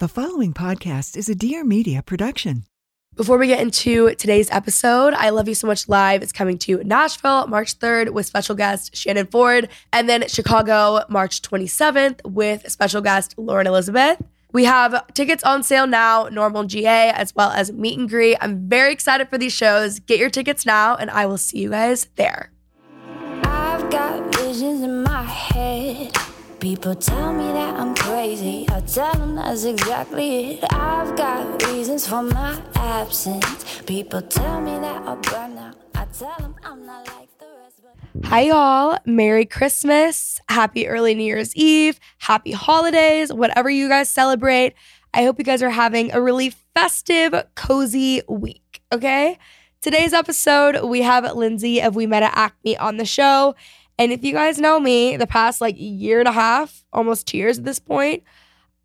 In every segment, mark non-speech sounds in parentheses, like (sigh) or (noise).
The following podcast is a Dear Media production. Before we get into today's episode, I Love You So Much Live is coming to Nashville March 3rd with special guest Shannon Ford, and then Chicago March 27th with special guest Lauren Elizabeth. We have tickets on sale now, normal GA, as well as meet and greet. I'm very excited for these shows. Get your tickets now, and I will see you guys there. People tell me that I'm crazy. I tell them that's exactly it. I've got reasons for my absence. People tell me that I'll burn out. I tell them I'm not like the rest. But Hi, y'all. Merry Christmas. Happy early New Year's Eve. Happy holidays, whatever you guys celebrate. I hope you guys are having a really festive, cozy week. Okay. Today's episode, we have Lindsey of We Met at Acme on the show. And if you guys know me, the past like year and a half, almost two years at this point,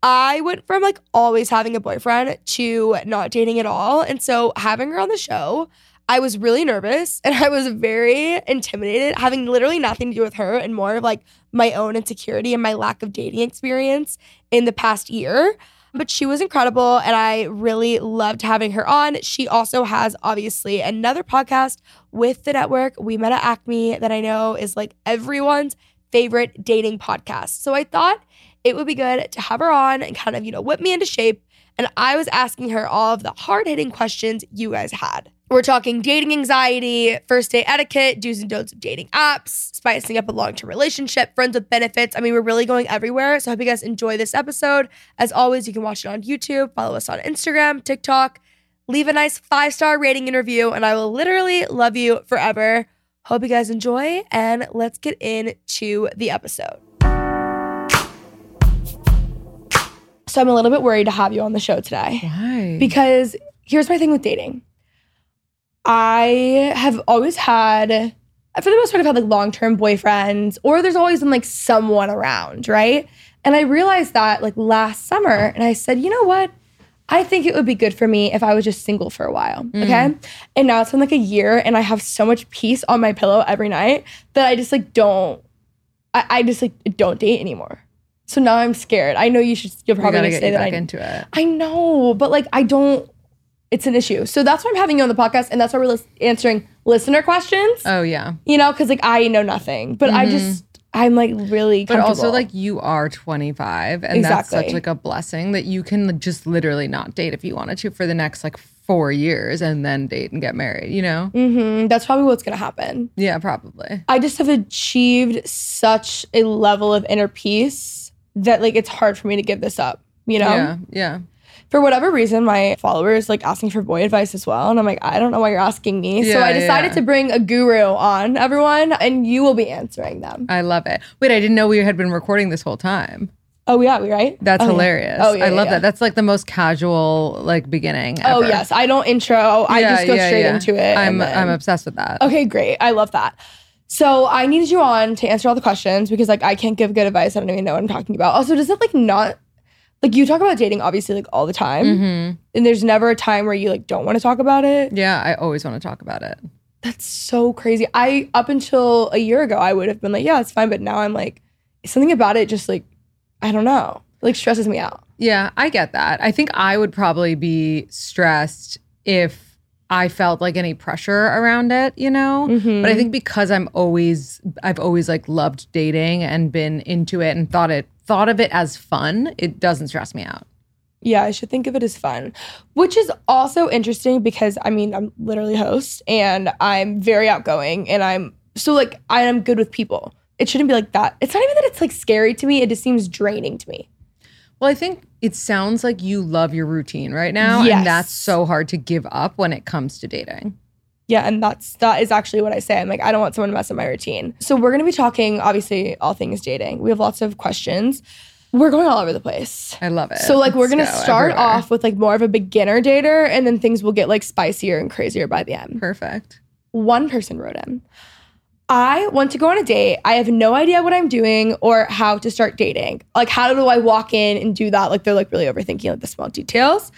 I went from like always having a boyfriend to not dating at all. And so having her on the show, I was really nervous (laughs) and I was very intimidated, having literally nothing to do with her and more of like my own insecurity and my lack of dating experience in the past year. But she was incredible and I really loved having her on. She also has obviously another podcast with the network, We Met at Acme, that I know is like everyone's favorite dating podcast. So I thought it would be good to have her on and kind of, you know, whip me into shape. And I was asking her all of the hard hitting questions you guys had. We're talking dating anxiety, first date etiquette, do's and don'ts of dating apps, spicing up a long term relationship, friends with benefits. I mean, we're really going everywhere. So I hope you guys enjoy this episode. As always, you can watch it on YouTube, follow us on Instagram, TikTok, leave a nice five star rating and review, and I will literally love you forever. Hope you guys enjoy, and let's get into the episode. So I'm a little bit worried to have you on the show today Why? because here's my thing with dating. I have always had, for the most part, I've had like long term boyfriends, or there's always been like someone around, right? And I realized that like last summer, and I said, you know what? I think it would be good for me if I was just single for a while. Mm. Okay. And now it's been like a year, and I have so much peace on my pillow every night that I just like don't, I, I just like don't date anymore. So now I'm scared. I know you should, you're you probably get say you that back I, into it. I know, but like I don't. It's an issue. So that's why I'm having you on the podcast, and that's why we're lis- answering listener questions. Oh yeah. you know, because like I know nothing, but I just I'm like really. But also like you are 25 and that's such like a blessing that you can just literally not date if you wanted to for the next like 4 years and then date and get married, you know? Mhm, that's probably what's gonna happen. Yeah, probably. I just have achieved such a level of inner peace that like it's hard for me to give this up. You know, Yeah. Yeah. For whatever reason, my followers like asking for boy advice as well, and I'm like, I don't know why you're asking me. so I decided yeah. to bring a guru on, everyone, and you will be answering them. I love it. Wait, I didn't know we had been recording this whole time. Oh yeah, we right? That's Oh, yeah. hilarious. Oh yeah, I love yeah. that. That's like the most casual like beginning. Oh yes, I don't intro. I just go yeah, straight yeah. into it. I'm then- I'm obsessed with that. Okay, great. I love that. So I needed you on to answer all the questions because like I can't give good advice. I don't even know what I'm talking about. Also, does it like not like you talk about dating obviously like all the time, Mhm. and there's never a time where you like don't want to talk about it. Yeah, I always want to talk about it. That's so crazy. I up until a year ago I would have been like, yeah, it's fine, but now I'm like something about it just like I don't know, like stresses me out. Yeah, I get that. I think I would probably be stressed if I felt like any pressure around it, you know? Mhm. But I think because I'm always I've always like loved dating and been into it and thought it thought of it as fun, it doesn't stress me out. Yeah, I should think of it as fun, which is also interesting because I mean, I'm literally host and I'm very outgoing and I'm so like I am good with people. It shouldn't be like that. It's not even that it's like scary to me, it just seems draining to me. Well, I think it sounds like you love your routine right now. Yes. And that's so hard to give up when it comes to dating. Yeah, and that's that is actually what I say. I'm like, I don't want someone to mess up my routine. So we're gonna be talking, obviously, all things dating. We have lots of questions. We're going all over the place. I love it. So like we're gonna go start everywhere. off with like more of a beginner dater, and then things will get like spicier and crazier by the end. Perfect. One person wrote in. I want to go on a date. I have no idea what I'm doing or how to start dating. Like, how do I walk in and do that? Like, they're like really overthinking like the small details.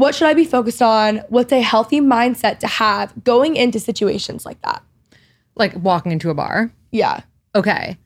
What should I be focused on? What's a healthy mindset to have going into situations like that? Like walking into a bar. Yeah. Okay.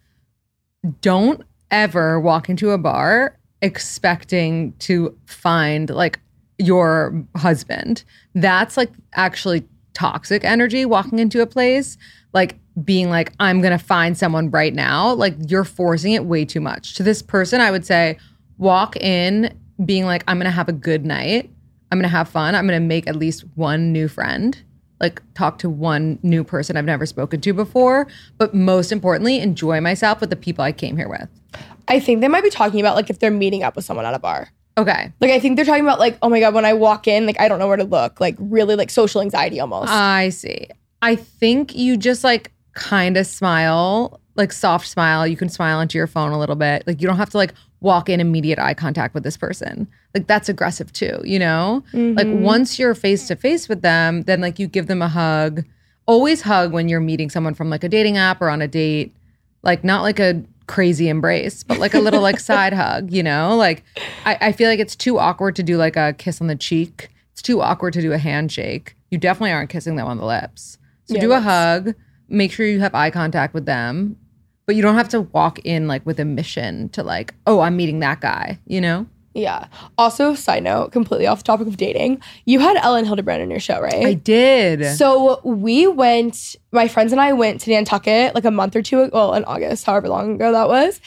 Don't ever walk into a bar expecting to find like your husband. That's like actually toxic energy walking into a place. Like being like, I'm gonna find someone right now. Like you're forcing it way too much. To this person, I would say, walk in being like, I'm gonna have a good night. I'm gonna have fun. I'm gonna make at least one new friend. Like talk to one new person I've never spoken to before. But most importantly, enjoy myself with the people I came here with. I think they might be talking about like if they're meeting up with someone at a bar. Okay. Like, I think they're talking about like, oh my God, when I walk in, like, I don't know where to look. Like, really like social anxiety almost. I see. I think you just like kind of smile, like soft smile. You can smile into your phone a little bit. Like you don't have to like walk in immediate eye contact with this person. Like that's aggressive too, you know? Like mm-hmm. once you're face to face with them, then like you give them a hug. Always hug when you're meeting someone from like a dating app or on a date. Like not like a crazy embrace, but like a little like (laughs) side hug, you know? Like I, I feel like it's too awkward to do like a kiss on the cheek. It's too awkward to do a handshake. You definitely aren't kissing them on the lips. So Yeah, do a hug. Make sure you have eye contact with them, but you don't have to walk in like with a mission to like, oh, I'm meeting that guy. You know? yeah. Also, side note, completely off the topic of dating, you had Elin Hilderbrand in your show, right? I did. So we went, my friends and I went to Nantucket like a month or two ago, well, in August, however long ago that was.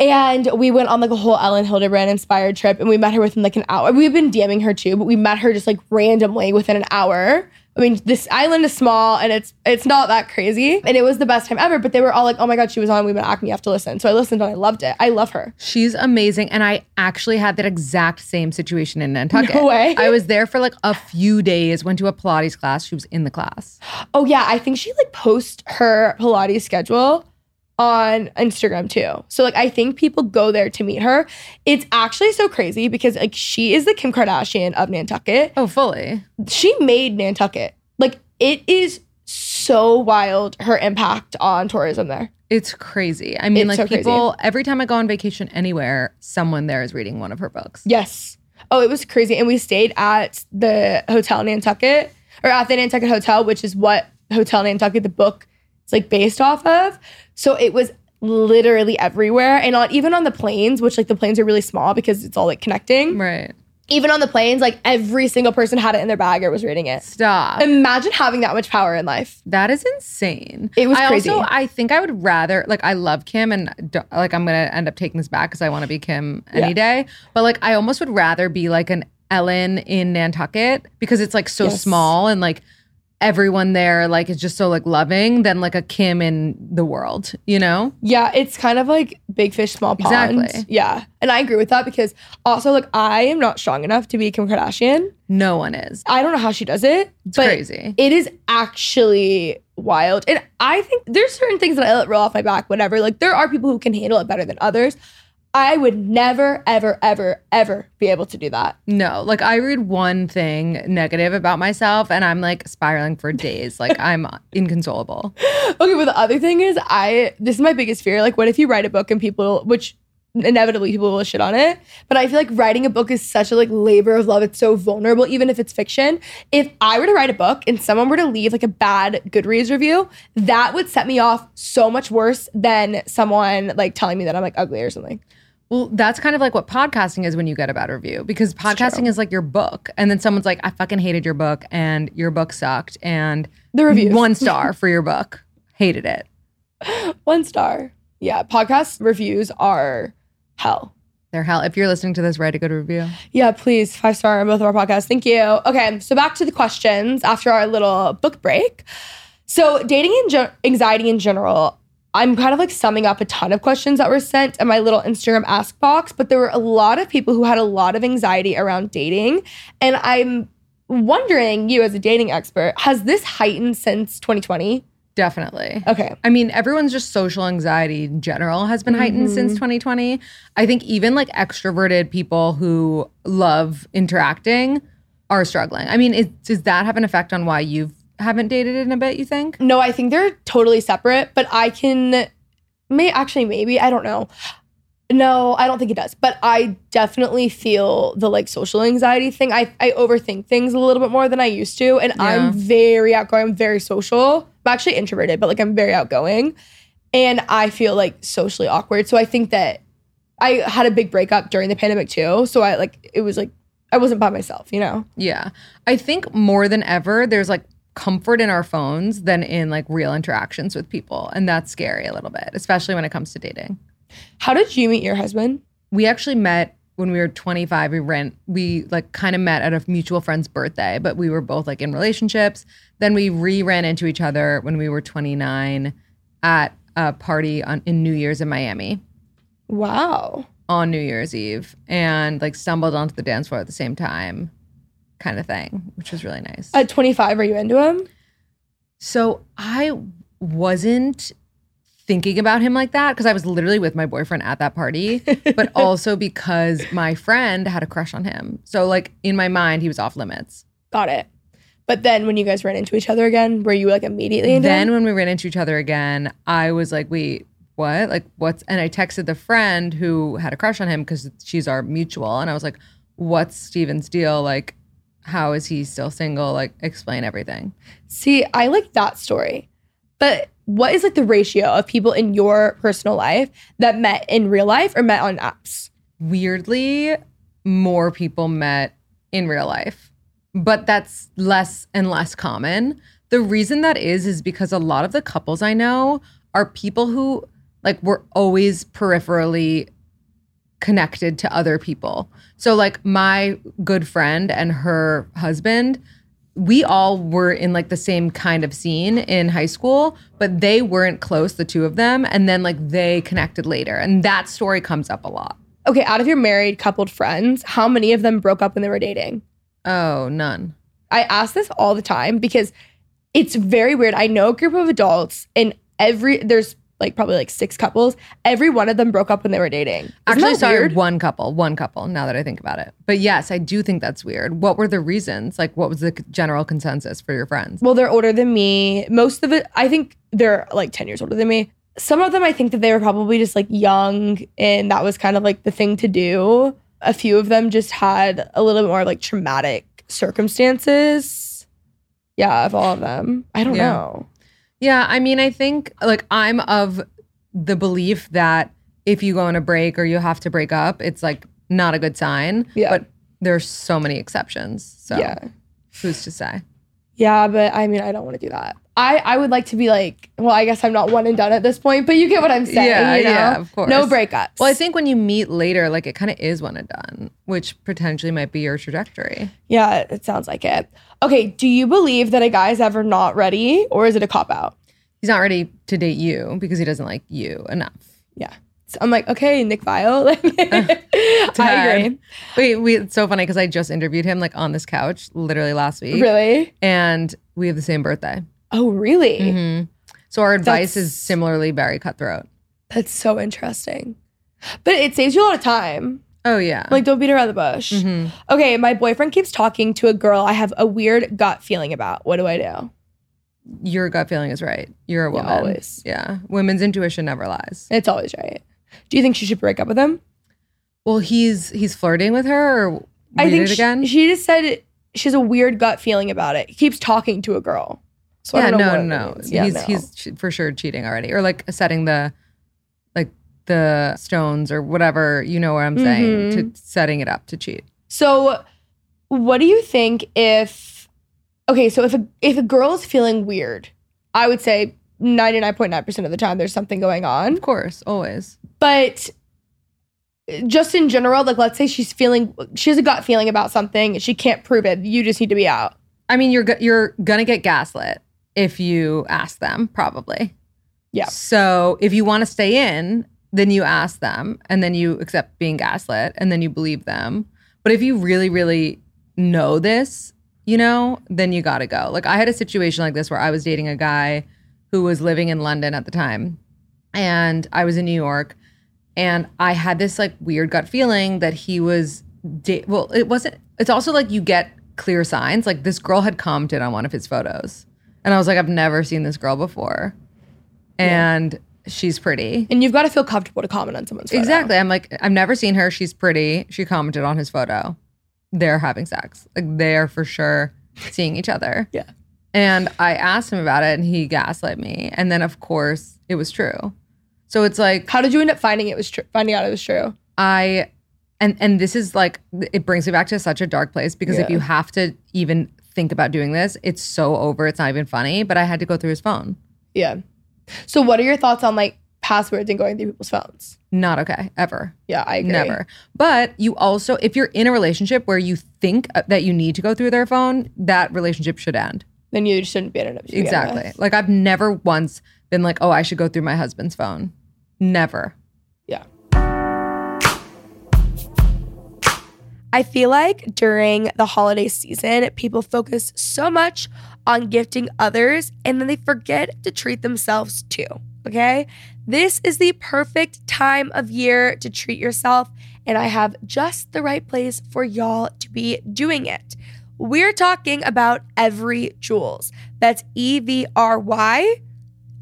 And we went on like a whole Elin Hilderbrand inspired trip and we met her within like an hour. We've been DMing her too, but we met her just like randomly within an hour. I mean, this island is small and it's it's not that crazy. And it was the best time ever. But they were all like, oh my God, she was on We Met at Acme, you have to listen. So I listened and I loved it. I love her. She's amazing. And I actually had that exact same situation in Nantucket. No way. I was there for like a few days, went to a Pilates class. She was in the class. (gasps) Oh yeah, I think she like posts her Pilates schedule on Instagram too. So like I think people go there to meet her. It's actually so crazy because like she is the Kim Kardashian of Nantucket. Oh, fully. She made Nantucket. Like it is so wild her impact on tourism there. It's crazy. I mean, It's like so crazy. people, every time I go on vacation anywhere, someone there is reading one of her books. Yes. Oh, it was crazy. And we stayed at the Hotel Nantucket or at the Nantucket Hotel, which is what Hotel Nantucket, the book, is like based off of. So it was literally everywhere. And on even on the planes, which like the planes are really small because it's all like connecting. Right. Even on the planes, like every single person had it in their bag or was reading it. Stop. Imagine having that much power in life. That is insane. It was I crazy. Also, I think I would rather like I love Kim and like I'm gonna end up taking this back because I want to be Kim any Yeah. day. But like I almost would rather be like an Elin in Nantucket because it's like so Yes. small and like everyone there like is just so like loving than like a Kim in the world. You know? Yeah, it's kind of like big fish, small pond. Exactly. Yeah. And I agree with that because also like I am not strong enough to be Kim Kardashian. No one is. I don't know how she does it. It's crazy. It is actually wild. And I think there's certain things that I let roll off my back, whatever. Like there are people who can handle it better than others. I would never, ever, ever, ever be able to do that. No, like I read one thing negative about myself and I'm like spiraling for days. Like (laughs) I'm inconsolable. Okay, but the other thing is I this is my biggest fear. Like, what if you write a book and people which inevitably people will shit on it. But I feel like writing a book is such a like labor of love. It's so vulnerable, even if it's fiction. If I were to write a book and someone were to leave like a bad Goodreads review, that would set me off so much worse than someone like telling me that I'm like ugly or something. Well, that's kind of like what podcasting is when you get a bad review because podcasting is like your book. And then someone's like, I fucking hated your book and your book sucked. And The review one star (laughs) for your book. Hated it. One star. Yeah, podcast reviews are hell. They're hell. If you're listening to this, write a good review. Yeah, please. Five star on both of our podcasts. Thank you. Okay, so back to the questions after our little book break. So, dating and gen- anxiety in general, I'm kind of like summing up a ton of questions that were sent in my little Instagram ask box, but there were a lot of people who had a lot of anxiety around dating. And I'm wondering, you as a dating expert, has this heightened since 2020? Definitely. Okay. I mean, everyone's just social anxiety in general has been heightened mm-hmm. since 2020. I think even like extroverted people who love interacting are struggling. I mean, is, does that have an effect on why you haven't dated in a bit, you think? No, I think they're totally separate, but I can may actually maybe, I don't know. No, I don't think it does. But I definitely feel the like social anxiety thing. I I overthink things a little bit more than I used to. And Yeah. I'm very outgoing, I'm very social. I'm actually introverted, but like I'm very outgoing. And I feel like socially awkward. So I think that I had a big breakup during the pandemic too. So I like it was like I wasn't by myself, you know? Yeah. I think more than ever, there's like comfort in our phones than in like real interactions with people. And that's scary a little bit, especially when it comes to dating. How did you meet your husband? We actually met when we were 25. We ran, we like kind of met at a mutual friend's birthday, but we were both like in relationships. Then we re ran into each other when we were 29 at a party on in New Year's in Miami Wow. on New Year's Eve and like stumbled onto the dance floor at the same time, kind of thing, which was really nice. At 25, are you into him? So I wasn't thinking about him like that because I was literally with my boyfriend at that party, (laughs) but also because my friend had a crush on him. So like in my mind, he was off limits. Got it. But then when you guys ran into each other again, were you like immediately into Then him? when we ran into each other again, I was like, wait, what? Like what's and I texted the friend who had a crush on him because she's our mutual. And I was like, what's Steven's deal? Like, how is he still single? Like, explain everything. See, I like that story. But what is like the ratio of people in your personal life that met in real life or met on apps? weirdly more people met in real life but that's less and less common the reason that is is because a lot of the couples i know are people who like were always peripherally connected to other people so like my good friend and her husband we all were in like the same kind of scene in high school, but they weren't close, the two of them. And then like they connected later. And that story comes up a lot. Okay, out of your married coupled friends, how many of them broke up when they were dating? Oh, none. I ask this all the time because it's very weird. I know a group of adults and every there's like probably like six couples. Every one of them broke up when they were dating. Isn't Actually, sorry, weird? one couple, one couple. Now that I think about it, but yes, I do think that's weird. What were the reasons? Like, what was the general consensus for your friends? Well, they're older than me. Most of it, I think they're like 10 years older than me. Some of them, I think that they were probably just like young and that was kind of like the thing to do. A few of them just had a little bit more like traumatic circumstances. Yeah, of all of them. I don't Yeah. know. Yeah, I mean, I think like I'm of the belief that if you go on a break or you have to break up, it's like not a good sign. Yeah. But there's so many exceptions. So Yeah. who's to say? Yeah, but I mean, I don't want to do that. I, I would like to be like, well, I guess I'm not one and done at this point, but you get what I'm saying. Yeah, you know? yeah, of course. No breakups. Well, I think when you meet later, like it kind of is one and done, which potentially might be your trajectory. Yeah, it sounds like it. Okay, do you believe that a guy's ever not ready or is it a cop out? He's not ready to date you because he doesn't like you enough. Yeah. I'm like, okay, Nick Viall. (laughs) Like, (laughs) I agree. Wait, we, it's so funny because I just interviewed him like on this couch literally last week. Really? And we have the same birthday. Oh, really? hmm So our advice That's- is similarly very cutthroat. That's so interesting. But it saves you a lot of time. Oh yeah. Like, don't beat around the bush. Mhm. Okay, my boyfriend keeps talking to a girl I have a weird gut feeling about. What do I do? your gut feeling is right. You're a Yeah, woman. always. Yeah. Women's intuition never lies. It's always right. Do you think she should break up with him? Well, he's he's flirting with her or I think she- again. She, just said she has a weird gut feeling about it. He keeps talking to a girl. So I yeah, don't know no, no. Yeah, he's no. he's ch- for sure cheating already, or like setting the like the stones or whatever. You know what I'm saying? Mhm. To setting it up to cheat. So, what do you think if okay, so if a if a girl is feeling weird, I would say 99.9% of the time there's something going on. Of course, always. But just in general, like let's say she's feeling, she has a gut feeling about something, she can't prove it. You just need to be out. I mean, you're you're gonna get gaslit if you ask them, probably. Yeah. So if you want to stay in, then you ask them, and then you accept being gaslit, and then you believe them. But if you really, really know this, you know, then you gotta go. Like I had a situation like this where I was dating a guy who was living in London at the time, and I was in New York, and I had this like weird gut feeling that he was. Da- well, it wasn't. It's also like you get clear signs. Like this girl had commented on one of his photos, and I was like, I've never seen this girl before, and she's pretty. And you've got to feel comfortable to comment on someone's photo. Exactly. I'm like, I've never seen her. She's pretty. She commented on his photo. They're having sex. Like they're for sure seeing each other. Yeah. And I asked him about it and he gaslit me. And then of course it was true. So it's like How did you end up finding it was true? Finding out it was true. I and and this is like it brings me back to such a dark place because if Yeah. you have to even think about doing this, it's so over. It's not even funny. But I had to go through his phone. Yeah. So what are your thoughts on like passwords and going through people's phones? Not okay ever. Yeah, I agree. Never. But you also, if you're in a relationship where you think uh, that you need to go through their phone, that relationship should end. Then you shouldn't be in it. to begin Exactly. with. Like I've never once been like, oh, I should go through my husband's phone. Never. Yeah. I feel like during the holiday season, people focus so much on gifting others and then they forget to treat themselves too. Okay. This is the perfect time of year to treat yourself, and I have just the right place for y'all to be doing it. We're talking about Evry Jewels. That's E V R Y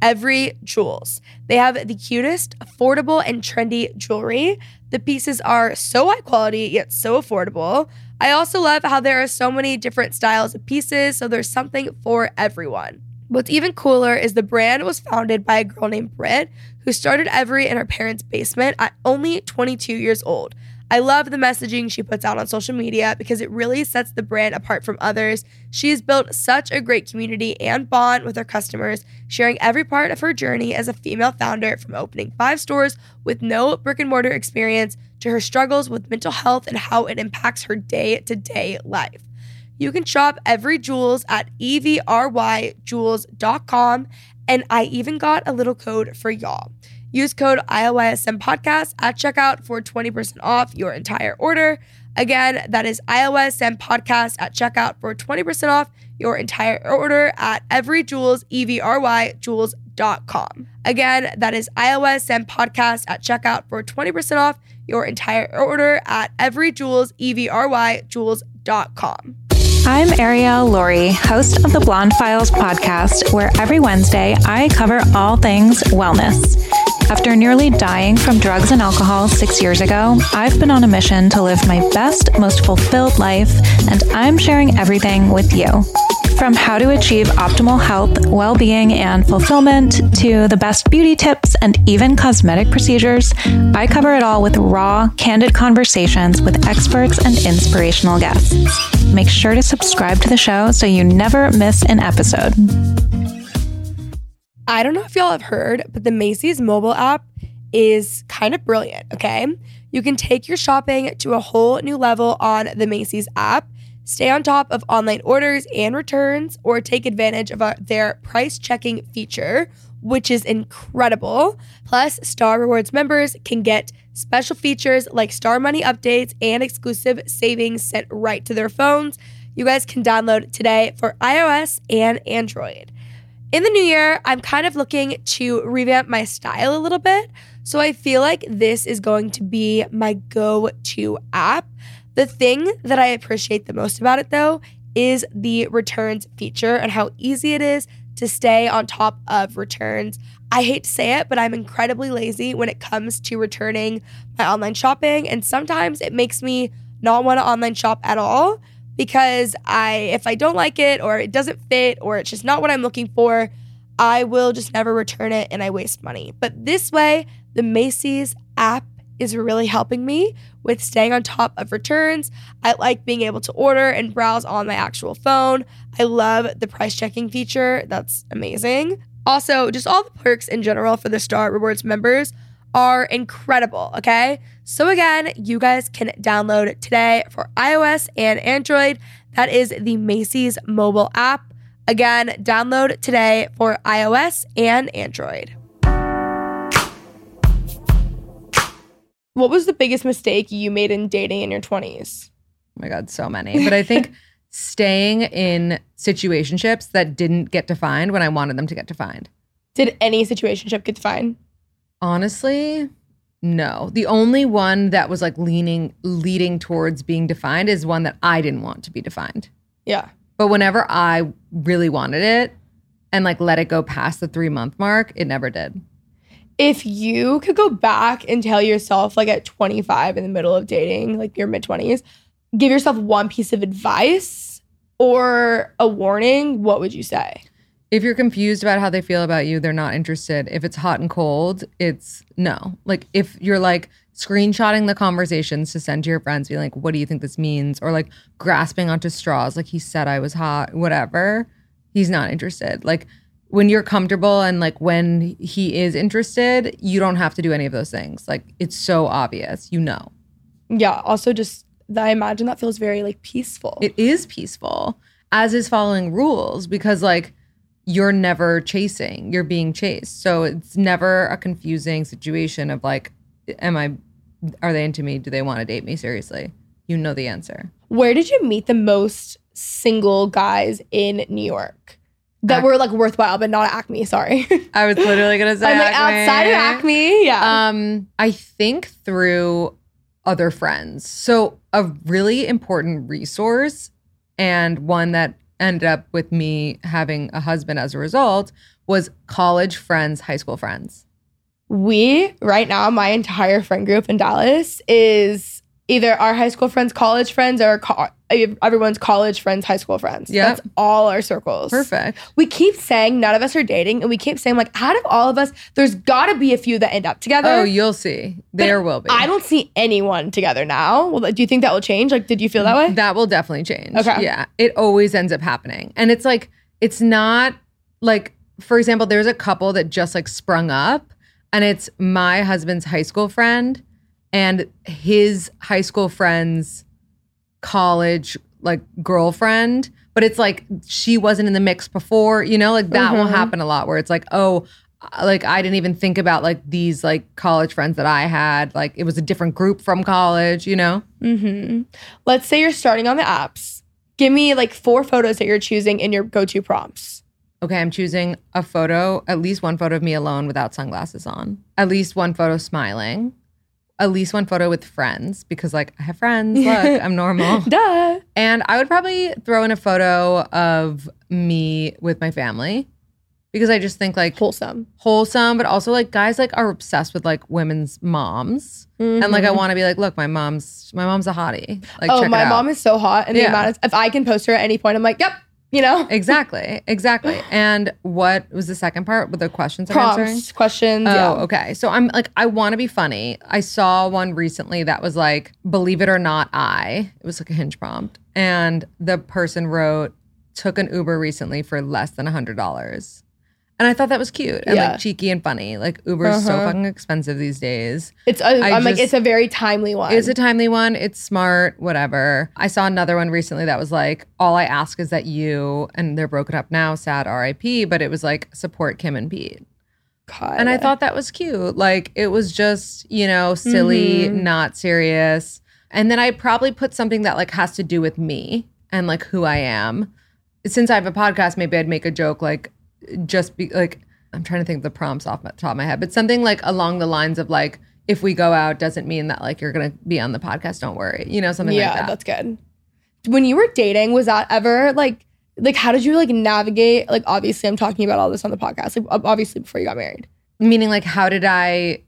Evry Jewels. They have the cutest, affordable, and trendy jewelry. The pieces are so high quality, yet so affordable. I also love how there are so many different styles of pieces, so there's something for everyone. What's even cooler is the brand was founded by a girl named Britt who started Every in her parents' basement at only 22 years old. I love the messaging she puts out on social media because it really sets the brand apart from others. She has built such a great community and bond with her customers, sharing every part of her journey as a female founder from opening five stores with no brick and mortar experience to her struggles with mental health and how it impacts her day to day life. You can shop Evry Jewels at evryjewels.com. And I even got a little code for y'all. Use code ILYSM podcast at checkout for 20% off your entire order. Again, that is ILYSM podcast at checkout for 20% off your entire order at everyjewels, E-V-R-Y, jewels.com. Again, that is ILYSM podcast at checkout for 20% off your entire order at everyjewels, E-V-R-Y, jewels.com. I'm Ariel Laurie, host of the Blonde Files podcast, where every Wednesday I cover all things wellness. After nearly dying from drugs and alcohol six years ago, I've been on a mission to live my best, most fulfilled life, and I'm sharing everything with you. From how to achieve optimal health, well being, and fulfillment to the best beauty tips and even cosmetic procedures, I cover it all with raw, candid conversations with experts and inspirational guests. Make sure to subscribe to the show so you never miss an episode. I don't know if y'all have heard, but the Macy's mobile app is kind of brilliant, okay? You can take your shopping to a whole new level on the Macy's app, stay on top of online orders and returns, or take advantage of uh, their price checking feature, which is incredible. Plus, Star Rewards members can get special features like Star Money updates and exclusive savings sent right to their phones. You guys can download today for iOS and Android. In the new year, I'm kind of looking to revamp my style a little bit. So I feel like this is going to be my go to app. The thing that I appreciate the most about it, though, is the returns feature and how easy it is to stay on top of returns. I hate to say it, but I'm incredibly lazy when it comes to returning my online shopping. And sometimes it makes me not want to online shop at all because I if I don't like it or it doesn't fit or it's just not what I'm looking for, I will just never return it and I waste money. But this way, the Macy's app is really helping me with staying on top of returns. I like being able to order and browse on my actual phone. I love the price checking feature. That's amazing. Also, just all the perks in general for the Star Rewards members are incredible, okay? So, again, you guys can download today for iOS and Android. That is the Macy's mobile app. Again, download today for iOS and Android. What was the biggest mistake you made in dating in your 20s? Oh my God, so many. But I think (laughs) staying in situationships that didn't get defined when I wanted them to get defined. Did any situationship get defined? Honestly, no. The only one that was like leaning leading towards being defined is one that I didn't want to be defined. Yeah. But whenever I really wanted it and like let it go past the 3 month mark, it never did. If you could go back and tell yourself, like at 25 in the middle of dating, like your mid 20s, give yourself one piece of advice or a warning, what would you say? If you're confused about how they feel about you, they're not interested. If it's hot and cold, it's no. Like if you're like screenshotting the conversations to send to your friends, being like, what do you think this means? Or like grasping onto straws, like he said I was hot, whatever, he's not interested. Like when you're comfortable and like when he is interested, you don't have to do any of those things. Like it's so obvious, you know. Yeah. Also, just I imagine that feels very like peaceful. It is peaceful, as is following rules, because like you're never chasing, you're being chased. So it's never a confusing situation of like, am I, are they into me? Do they want to date me seriously? You know the answer. Where did you meet the most single guys in New York that were like worthwhile, but not Acme? Sorry. I was literally gonna (laughs) say I'm like outside of Acme. Yeah. Um, I think through other friends. So a really important resource and one that ended up with me having a husband as a result was college friends, high school friends. we right now, my entire friend group in Dallas is either our high school friends, college friends, or co- everyone's college friends, high school friends. Yeah. That's all our circles. Perfect. We keep saying none of us are dating, and we keep saying like, out of all of us, there's got to be a few that end up together. Oh, you'll see. There will be. I don't see anyone together now. Well, do you think that will change? Like, did you feel that way? That will definitely change. Okay. Yeah. It always ends up happening. And it's like, it's not like, for example, there's a couple that just like sprung up, and it's my husband's high school friend and his high school friend's college like girlfriend. But it's like she wasn't in the mix before, you know, like that will Mhm. happen a lot where it's like, oh, like I didn't even think about like these like college friends that I had. Like it was a different group from college, you know? Mm-hmm. Let's say you're starting on the apps. Give me like four photos that you're choosing in your go-to prompts. Okay, I'm choosing a photo, at least one photo of me alone without sunglasses on. At least one photo smiling. At least one photo with friends because, like, I have friends. (laughs) Look, I'm normal. (laughs) Duh. And I would probably throw in a photo of me with my family because I just think, like, Wholesome. wholesome, but also, like, guys, like, are obsessed with, like, women's moms. And, like, I Mhm. want to be like, look, my mom's, my mom's a hottie. Like, oh, check my it out. mom is so hot, and the amount of if I can post her at any point, I'm like, yep, you know, (laughs) Exactly. Exactly. And what was the second part with the questions I'm answering? prompts, questions. Oh, yeah. okay. So I'm like, I want to be funny. I saw one recently that was like, believe it or not, I. It was like a hinge prompt. And the person wrote, took an Uber recently for less than a $100. And I thought that was cute and Yeah. like cheeky and funny. Like Uber is so Uh-huh. fucking expensive these days. It's a, I I'm like just- it's a very timely one. It's a timely one. It's smart, whatever. I saw another one recently that was like, all I ask is that you, and they're broken up now, sad RIP, but it was like, support Kim and Pete. God. And I thought that was cute. Like it was just, you know, silly, Mhm. not serious. And then I probably put something that like has to do with me and like who I am. Since I have a podcast, maybe I'd make a joke like just be like I'm trying to think of the prompts off the top of my head, but something like along the lines of like if we go out doesn't mean that like you're gonna be on the podcast. Don't worry, you know something yeah, like that. Yeah, that's good. When you were dating, was that ever like like how did you like navigate? Like obviously, I'm talking about all this on the podcast. Like obviously, before you got married. Meaning like how did I?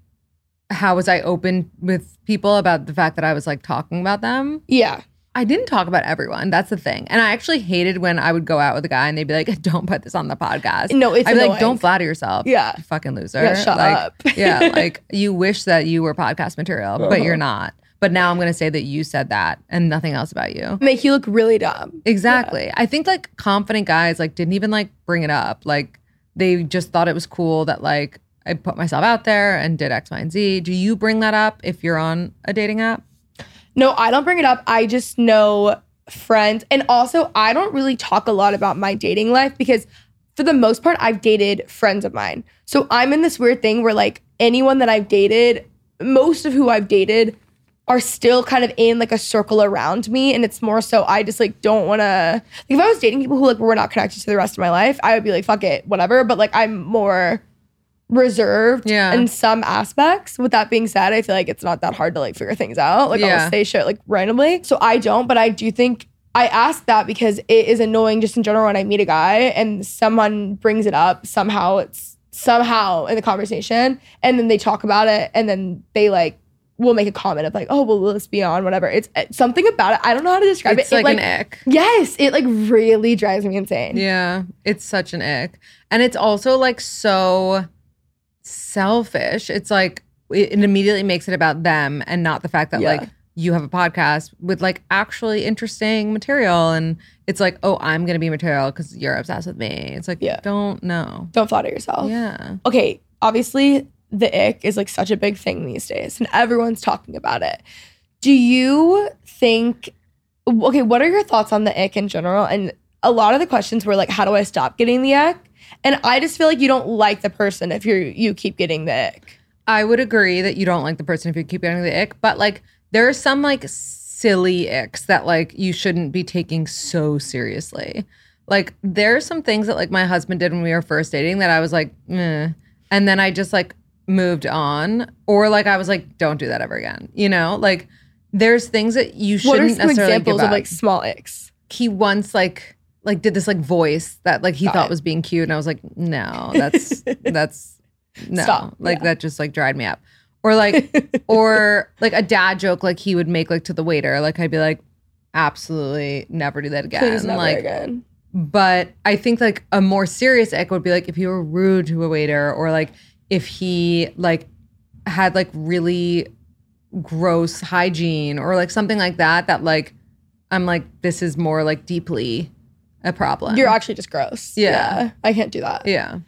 How was I open with people about the fact that I was like talking about them? Yeah. I didn't talk about everyone. That's the thing. And I actually hated when I would go out with a guy and they'd be like, (laughs) don't put this on the podcast. No, it's I'd be like, don't flatter yourself. Yeah. You fucking loser. Yeah, shut like, up. (laughs) yeah. (laughs) Like you wish that you were podcast material, but you're Uh-huh. not. But now I'm going to say that you said that and nothing else about you. Make you look really dumb. Exactly. I think like confident guys like didn't even like bring it up. Like they just thought it was cool that like I put myself out there and did X, Y, and Z. Do you bring that up if you're on a dating app? No, I don't bring it up. I just know friends. And also, I don't really talk a lot about my dating life because for the most part, I've dated friends of mine. So I'm in this weird thing where, like, anyone that I've dated, most of who I've dated are still kind of in like a circle around me. And it's more so I just like don't want to. Like, if I was dating people who like were not connected to the rest of my life, I would be like, fuck it, whatever. But like, I'm more reserved Yeah. in some aspects. With that being said, I feel like it's not that hard to like figure things out. Like Yeah. I'll say shit like randomly. So I don't, but I do think I ask that because it is annoying just in general when I meet a guy and someone brings it up somehow it's somehow in the conversation and then they talk about it and then they like will make a comment of like, oh well let's be on whatever. It's, it's something about it. I don't know how to describe It's it. like, it an ick. Yes, it like really drives me insane. Yeah, it's such an ick. And it's also like so selfish. It's like it, it immediately makes it about them and not the fact that Yeah. like you have a podcast with like actually interesting material and it's like, "Oh, I'm going to be material cuz you're obsessed with me." It's like, Yeah. don't know. Don't flatter yourself. Yeah. okay, obviously the ick is like such a big thing these days and everyone's talking about it. Do you think okay, what are your thoughts on the ick in general? And a lot of the questions were like, how do I stop getting the ick? And I just feel like you don't like the person if you're you keep getting the ick. I would agree that you don't like the person if you keep getting the ick, but like there are some like silly icks that like you shouldn't be taking so seriously. Like there are some things that like my husband did when we were first dating that I was like, Meh. and then I just like moved on, or like I was like, don't do that ever again. You know, like there's things that you What are shouldn't some necessarily examples give of like small icks? he once like like did this like voice that like he Got thought it. was being cute, and I was like, no, that's (laughs) that's no, Stop. like Yeah. that just like dried me up. Or like, (laughs) or like a dad joke like he would make like to the waiter. Like I'd be like, absolutely never do that again. Please never like, again. but I think like a more serious ick would be like if he were rude to a waiter or like if he like had like really gross hygiene or like something like that that like I'm like this is more like deeply a problem. You're actually just gross. Yeah. I can't do that. yeah.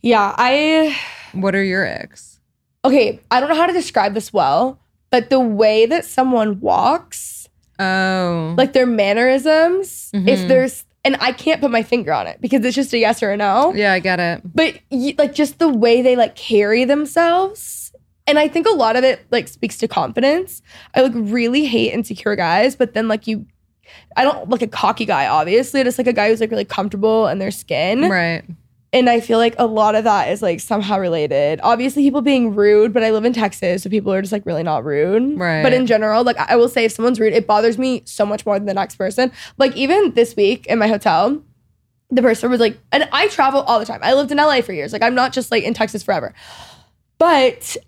Yeah, I What are your icks? okay, I don't know how to describe this well, but the way that someone walks, Oh. like their mannerisms, if Mhm. there's, and I can't put my finger on it because it's just a yes or a no, yeah, I get it. but like just the way they like carry themselves. And I think a lot of it like speaks to confidence. I like really hate insecure guys, but then like you, I don't like a cocky guy, obviously, just like a guy who's like really comfortable in their skin. Right. And I feel like a lot of that is like somehow related. Obviously, people being rude, but I live in Texas, so people are just like really not rude. Right. But in general, like I will say, if someone's rude, it bothers me so much more than the next person. Like even this week in my hotel, the person was like, and I travel all the time. I lived in LA for years. Like I'm not just like in Texas forever. But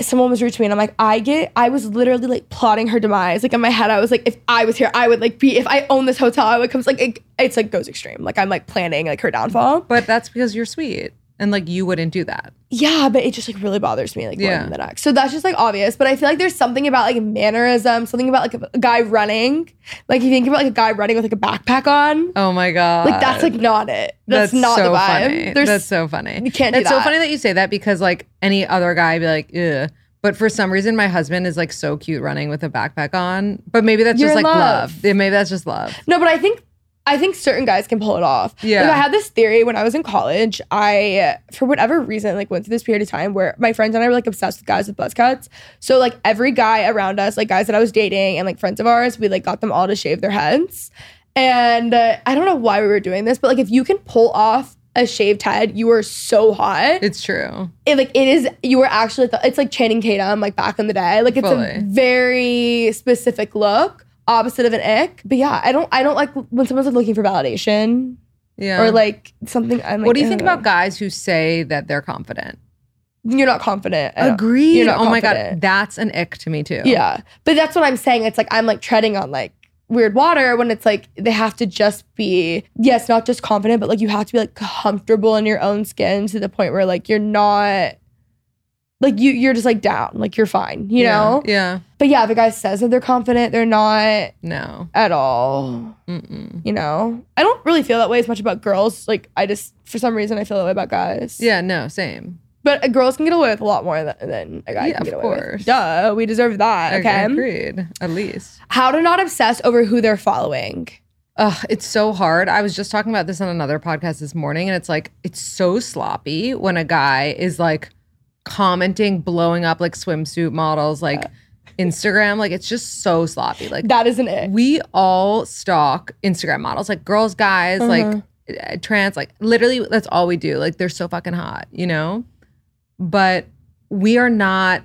someone was rude to me and I'm like, I get, I was literally like plotting her demise. Like in my head, I was like, if I was here, I would like be, if I own this hotel, I would come. Like it, it's like goes extreme. Like I'm like planning like her downfall. But that's because you're sweet and like you wouldn't do that. Yeah, but it just like really bothers me like more Yeah. than the next. So that's just like obvious. But I feel like there's something about like mannerism, something about like a, guy running. Like you think about like a guy running with like a backpack on. Oh my god. Like that's like not it. That's, not so the vibe. That's so funny. you can't do It's so funny that you say that because like any other guy be like, ugh. But for some reason, my husband is like so cute running with a backpack on. But maybe that's You're just like love. love. Maybe that's just love. No, but I think I think certain guys can pull it off. Yeah. Like I had this theory when I was in college. I for whatever reason like went through this period of time where my friends and I were like obsessed with guys with buzz cuts. So like every guy around us, like guys that I was dating and like friends of ours, we like got them all to shave their heads. And uh, I don't know why we were doing this, but like if you can pull off a shaved head, you are so hot. It's true. it like it is you were actually th- it's like Channing Tatum like back in the day like it's Fully. a very specific look opposite of an ick but yeah I don't I don't like when someone's like looking for validation Yeah. or like something I'm like what do you think about guys who say that they're confident? you're not confident at all. Agreed. Not oh my god, that's an ick to me too. yeah but that's what I'm saying it's like I'm like treading on like weird water when it's like they have to just be yes not just confident but like you have to be like comfortable in your own skin to the point where like you're not like you you're just like down like you're fine you Yeah. know Yeah. But yeah, the guy says that they're confident. They're not No. at all. Mm-mm. You know, I don't really feel that way as much about girls. Like, I just, for some reason, I feel that way about guys. Yeah. No. Same. But uh, girls can get away with a lot more than, than a guy Yeah, can get of away course. with. Duh, we deserve that. Okay, I- Okay. agreed. At least. How to not obsess over who they're following. Ugh, it's so hard. I was just talking about this on another podcast this morning, and it's like it's so sloppy when a guy is like commenting, blowing up like swimsuit models, like Instagram. Like it's just so sloppy. Like That isn't it. we all stalk Instagram models, like girls, guys, like Uh-huh. uh, trans, like literally that's all we do. Like they're so fucking hot, you know? But we are not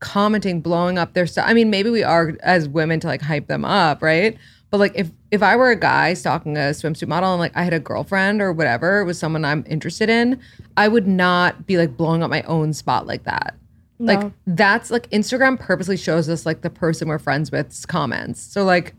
commenting, blowing up their stuff. I mean, maybe we are as women to like hype them up, right? But like if if I were a guy stalking a swimsuit model and like I had a girlfriend or whatever, it was someone I'm interested in, I would not be like blowing up my own spot like that. Like that's like Instagram purposely shows us like the person we're friends with's comments. So like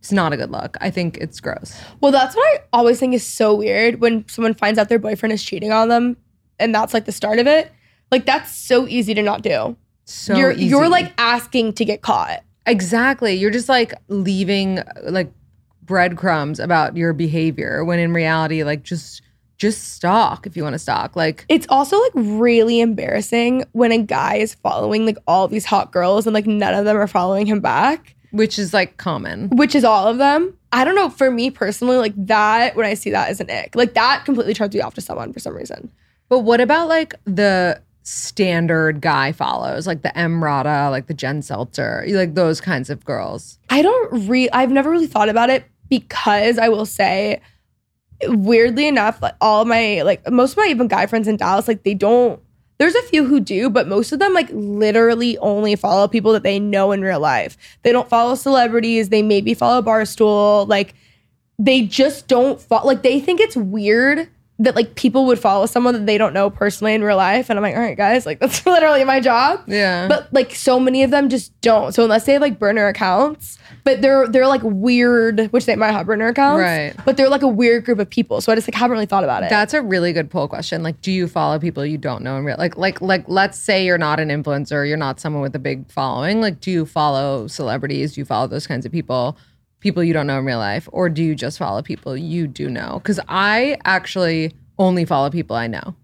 it's not a good look. I think it's gross. Well, that's what I always think is so weird when someone finds out their boyfriend is cheating on them and that's like the start of it. Like that's so easy to not do. So you're easy. you're like asking to get caught. exactly. You're just like leaving like breadcrumbs about your behavior when in reality, like just just stalk if you want to stalk. Like It's also like really embarrassing when a guy is following like all these hot girls and like none of them are following him back, which is like common. which is all of them. I don't know. For me personally, like that, when I see that as an ick, like that completely turns me off to someone for some reason. But what about like the standard guy follows, like the Emrata, like the Jen Selter, like those kinds of girls? I don't re I've never really thought about it because I will say weirdly enough, like all my like most of my even guy friends in Dallas, like they don't there's a few who do, but most of them like literally only follow people that they know in real life. They don't follow celebrities, they maybe follow Barstool, like they just don't follow like they think it's weird that like people would follow someone that they don't know personally in real life. And I'm like, all right, guys, like (laughs) that's literally my job. Yeah. But like so many of them just don't. So unless they have like burner accounts, but they're they're like weird, which they might have burner accounts. Right. But they're like a weird group of people. So I just like haven't really thought about it. That's a really good poll question. Like, do you follow people you don't know in real? Like, like, like, let's say you're not an influencer, you're not someone with a big following. Like, do you follow celebrities? Do you follow those kinds of people, people you don't know in real life, or do you just follow people you do know? Because I actually only follow people I know.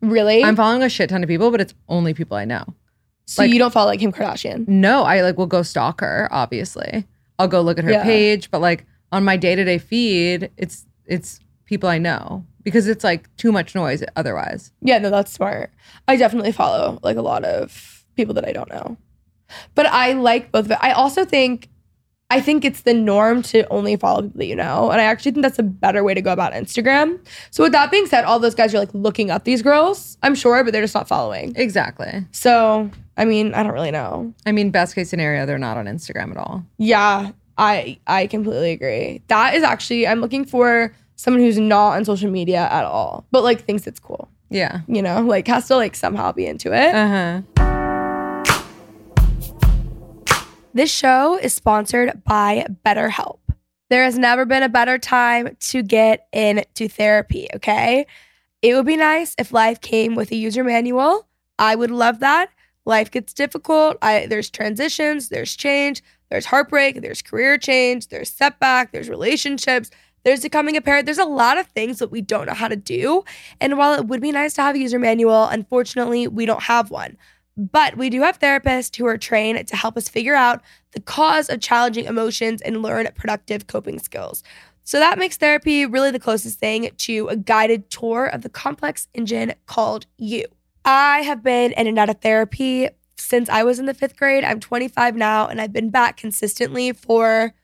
really. I'm following a shit ton of people, but it's only people I know. so like- you don't follow like Kim Kardashian. No, I like will go stalk her. Obviously, I'll go look at her Yeah. page, but like on my day to day feed, it's it's people I know because it's like too much noise otherwise. Yeah, no, that's smart. I definitely follow like a lot of people that I don't know. But I like both of it. I also think I think it's the norm to only follow people that you know. And I actually think that's a better way to go about Instagram. So with that being said, all those guys are like looking up these girls, I'm sure, but they're just not following. Exactly. So I mean, I don't really know. I mean, best case scenario, they're not on Instagram at all. Yeah, I I completely agree. That is actually I'm looking for someone who's not on social media at all, but like thinks it's cool. Yeah. You know, like has to like somehow be into it. Uh This show is sponsored by BetterHelp. There has never been a better time to get into therapy, okay? It would be nice if life came with a user manual. I would love that. Life gets difficult. I, there's transitions, there's change, there's heartbreak, there's career change, there's setback, there's relationships, there's becoming a parent. There's a lot of things that we don't know how to do. And while it would be nice to have a user manual, unfortunately, we don't have one. But we do have therapists who are trained to help us figure out the cause of challenging emotions and learn productive coping skills. So that makes therapy really the closest thing to a guided tour of the complex engine called you. I have been in and out of therapy since I was in the fifth grade. I'm 25 now, and I've been back consistently for,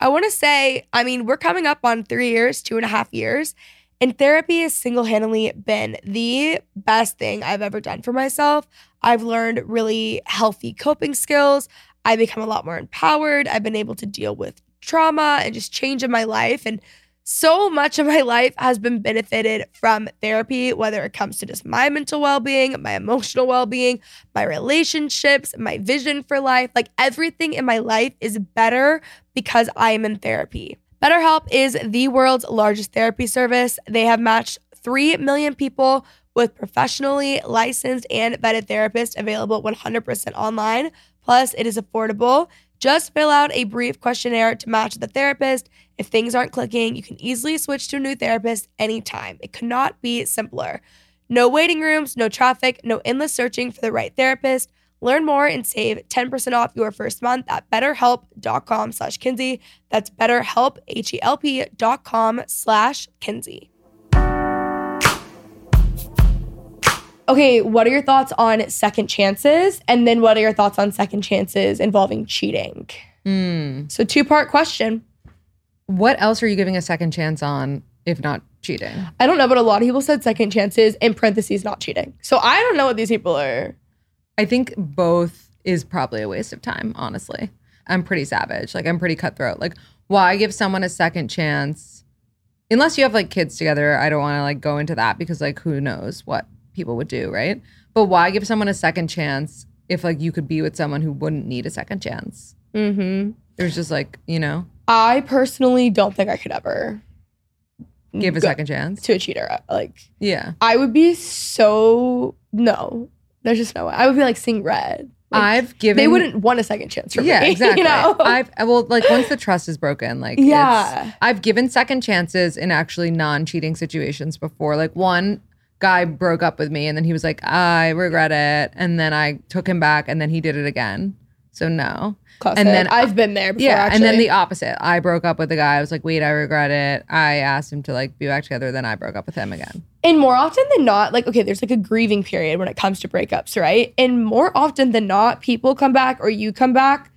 I want to say, I mean, we're coming up on three years, two and a half years. And therapy has single handedly been the best thing I've ever done for myself. I've learned really healthy coping skills. I've become a lot more empowered. I've been able to deal with trauma and just change in my life. And so much of my life has been benefited from therapy, whether it comes to just my mental well being, my emotional well being, my relationships, my vision for life. Like everything in my life is better because I am in therapy. BetterHelp is the world's largest therapy service. They have matched 3 million people with professionally licensed and vetted therapists available 100% online. Plus, it is affordable. Just fill out a brief questionnaire to match the therapist. If things aren't clicking, you can easily switch to a new therapist anytime. It could not be simpler. No waiting rooms, no traffic, no endless searching for the right therapist. Learn more and save 10% off your first month at betterhelp.com slash Kenzie. That's betterhelp, H-E-L-P dot com slash Kenzie. Okay, what are your thoughts on second chances? And then what are your thoughts on second chances involving cheating? Mm. So two part question. What else are you giving a second chance on if not cheating? I don't know, but a lot of people said second chances in parentheses not cheating. So I don't know what these people are. I think both is probably a waste of time, honestly. I'm pretty savage. Like I'm pretty cutthroat. Like why give someone a second chance? Unless you have like kids together, I don't want to like go into that because like who knows what people would do, right? But why give someone a second chance if like you could be with someone who wouldn't need a second chance? Mm-hmm. There's just like, you know, I personally don't think I could ever give a second chance. to a cheater. Like Yeah. I would be so no. There's just no way. I would be like seeing red. Like, I've given they wouldn't want a second chance from yeah, me. (laughs) exactly. You know? I've well, like once the trust is broken, like it's- Yeah. I've given second chances in actually non-cheating situations before. Like one guy broke up with me, and then he was like, "I regret it," and then I took him back, and then he did it again. So no. Classic. And then I've been there before. yeah, and then the opposite. I broke up with the guy. I was like, "Wait, I regret it." I asked him to like be back together. Then I broke up with him again. And more often than not, like, okay, there's like a grieving period when it comes to breakups, right? And more often than not, people come back or you come back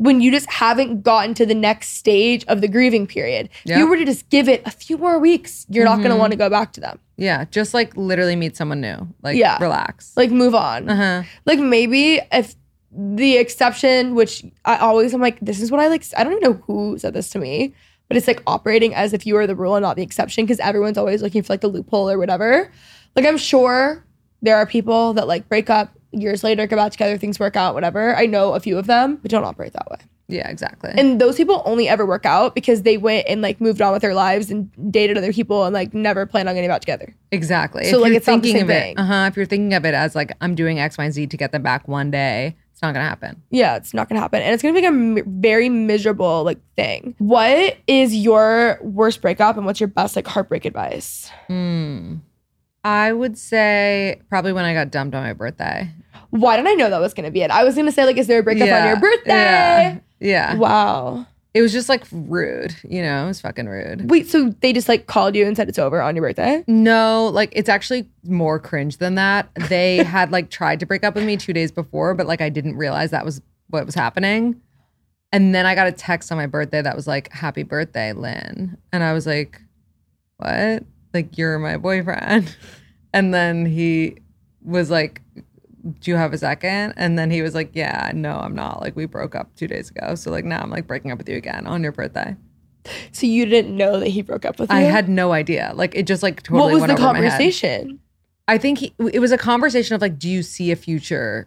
when you just haven't gotten to the next stage of the grieving period. Yeah. You were to just give it a few more weeks, you're not going to mm-hmm. want to go back to them. Yeah, just like literally meet someone new. Like, Yeah. relax. Like, move on. uh huh. Like, maybe if the exception, which I always am like, this is what I like, I don't even know who said this to me, but it's like operating as if you are the rule and not the exception because everyone's always looking for like the loophole or whatever. Like, I'm sure there are people that like break up years later, come back together, things work out, whatever. I know a few of them, but don't operate that way. Yeah, exactly. And those people only ever work out because they went and like moved on with their lives and dated other people and like never planned on getting back together. Exactly. So, like, you're it's thinking of it, uh huh. If you're thinking of it as like I'm doing X, Y, and Z to get them back one day, it's not gonna happen. Yeah, it's not gonna happen, and it's gonna be a mi- very miserable like thing. What is your worst breakup, and what's your best like heartbreak advice? Hmm. I would say probably when I got dumped on my birthday. Why didn't I know that was gonna be it? I was gonna say like, is there a breakup on your birthday? Yeah. Yeah. Wow. It was just like rude. You know, it was fucking rude. Wait, so they just like called you and said it's over on your birthday? No, like it's actually more cringe than that. They (laughs) had like tried to break up with me two days before, but like I didn't realize that was what was happening. And then I got a text on my birthday that was like, Happy birthday, Lynn. And I was like, What? Like, you're my boyfriend. (laughs) And then he was like, Do you have a second? And then he was like, Yeah, no, I'm not. Like, we broke up two days ago. So, like, now I'm like breaking up with you again on your birthday. So you didn't know that he broke up with you? I had no idea. Like, it just like totally what was the conversation? I think he, it was a conversation of like, do you see a future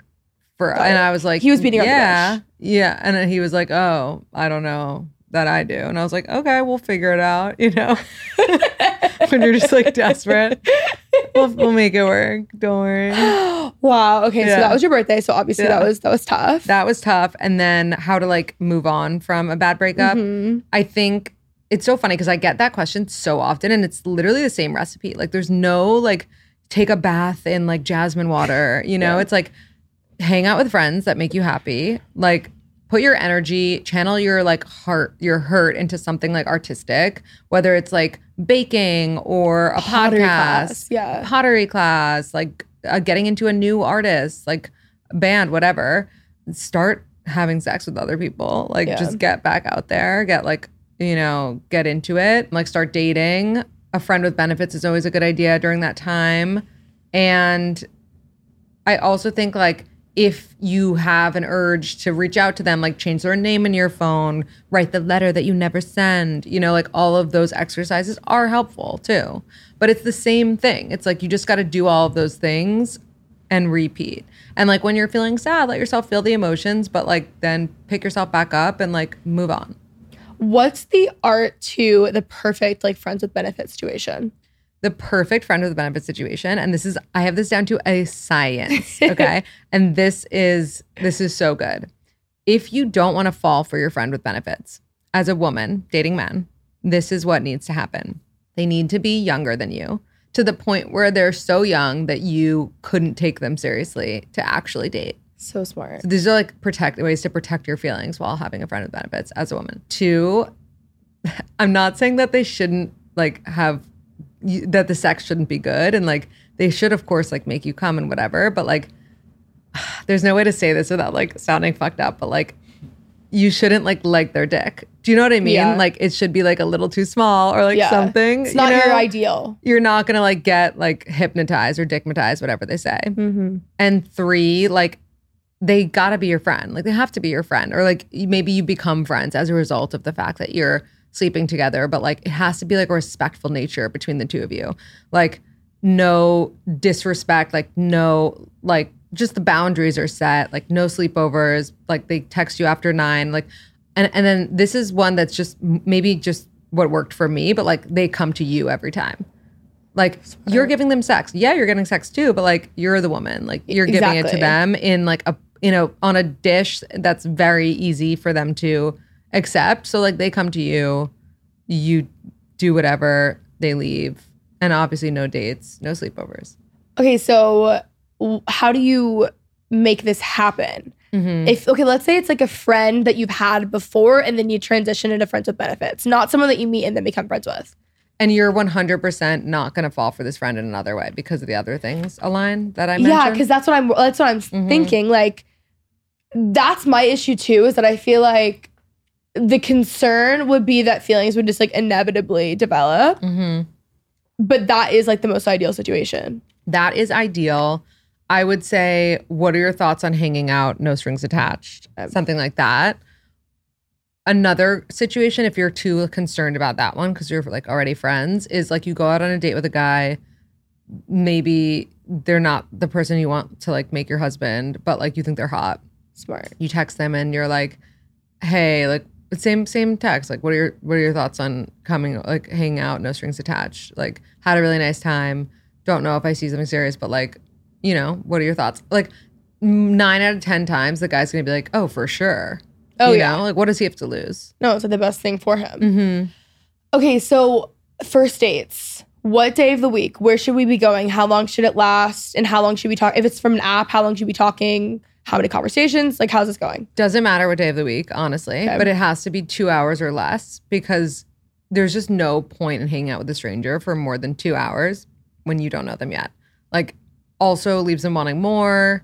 for? And. I was like, He was beating around the yeah, yeah. And then he was like, oh, I don't know that I do. And I was like, okay, we'll figure it out. You know, (laughs) (laughs) when you're just like desperate, (laughs) we'll, we'll make it work. Don't worry. (gasps) wow. Okay, so that was your birthday. So obviously that was that was tough. That was tough. And then how to like move on from a bad breakup. Mhm. I think it's so funny because I get that question so often and it's literally the same recipe. Like there's no like take a bath in like jasmine water, you know? Yeah. It's like hang out with friends that make you happy. Like put your energy, channel your like heart, your hurt into something like artistic, whether it's like baking or a Pottery podcast, class, yeah. pottery class, like uh, getting into a new artist, like band, whatever. Start having sex with other people. Like Yeah. just get back out there, get like, you know, get into it, like start dating. A friend with benefits is always a good idea during that time. And I also think like if you have an urge to reach out to them, like change their name in your phone, write the letter that you never send, you know, like all of those exercises are helpful too. But it's the same thing. It's like you just got to do all of those things and repeat. And like when you're feeling sad, let yourself feel the emotions, but like then pick yourself back up and like move on. What's the art to the perfect like friends with benefit situation? The perfect friend with a benefit situation and this is i have this down to a science (laughs) okay and this is this is so good if you don't want to fall for your friend with benefits as a woman dating men this is what needs to happen they need to be younger than you to the point where they're so young that you couldn't take them seriously to actually date. So smart. So these are like protect ways to protect your feelings while having a friend with benefits as a woman. Two, (laughs) I'm not saying that they shouldn't like have you, that the sex shouldn't be good and like they should of course like make you come and whatever, but like (sighs) there's no way to say this without like sounding fucked up, but like you shouldn't like like their dick. Do you know what I mean? Yeah. Like it should be like a little too small or like Yeah. something. It's not you your ideal. You're not gonna like get like hypnotized or dickmatized, whatever they say. Mm-hmm. And three, like they gotta be your friend. Like they have to be your friend, or like maybe you become friends as a result of the fact that you're sleeping together. But like it has to be like a respectful nature between the two of you. Like no disrespect. Like no like just the boundaries are set. Like no sleepovers. Like they text you after nine. Like and and then this is one that's just maybe just what worked for me, but like they come to you every time. Like you're giving them sex. Yeah, you're getting sex too, but like you're the woman. Like you're giving it to them in like a you know, on a dish that's very easy for them to accept. So like they come to you, you do whatever, they leave. And obviously no dates, no sleepovers. Okay, so how do you make this happen? Mm-hmm. If okay, let's say it's like a friend that you've had before, and then you transition into friends with benefits, not someone that you meet and then become friends with. And you're 100% not going to fall for this friend in another way because of the other things align that I mentioned. Yeah, because that's what I'm. That's what I'm Mhm. thinking. Like, that's my issue too. Is that I feel like the concern would be that feelings would just like inevitably develop, Mhm. but that is like the most ideal situation. That is ideal. I would say, what are your thoughts on hanging out, no strings attached, something like that? Another situation, if you're too concerned about that one because you're like already friends, is like you go out on a date with a guy. Maybe they're not the person you want to like make your husband, but like you think they're hot. Smart. You text them and you're like, "Hey, like same same text. Like, what are your what are your thoughts on coming like hanging out, no strings attached? Like, had a really nice time. Don't know if I see something serious, but like, you know, what are your thoughts? Like, nine out of ten times, the guy's gonna be like, "Oh, for sure." Oh, you yeah. know, like what does he have to lose? No, it's like the best thing for him. Mm-hmm. Okay, so first dates. What day of the week? Where should we be going? How long should it last? And how long should we talk? If it's from an app, how long should we be talking? How many conversations? Like, how's this going? Doesn't matter what day of the week, honestly, Okay. but it has to be two hours or less because there's just no point in hanging out with a stranger for more than two hours when you don't know them yet. Like, also leaves them wanting more.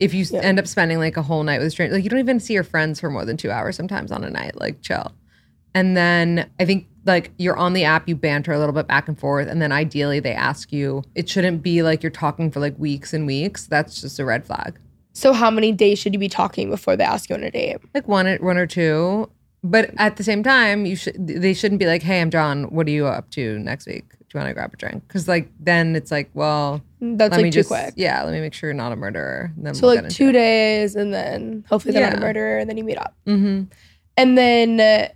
If you Yeah. end up spending like a whole night with a stranger, like you don't even see your friends for more than two hours sometimes on a night, like chill. And then I think like you're on the app, you banter a little bit back and forth, and then ideally they ask you. It shouldn't be like you're talking for like weeks and weeks. That's just a red flag. So, how many days should you be talking before they ask you on a date? like one one or two but at the same time you should they shouldn't be like hey i'm john what are you up to next week do you want to grab a drink because like then it's like well That's like too just quick. yeah let me make sure you're not a murderer So, we'll like two it. days, and then hopefully they're not a murderer, and then you meet up. Mhm. And then uh,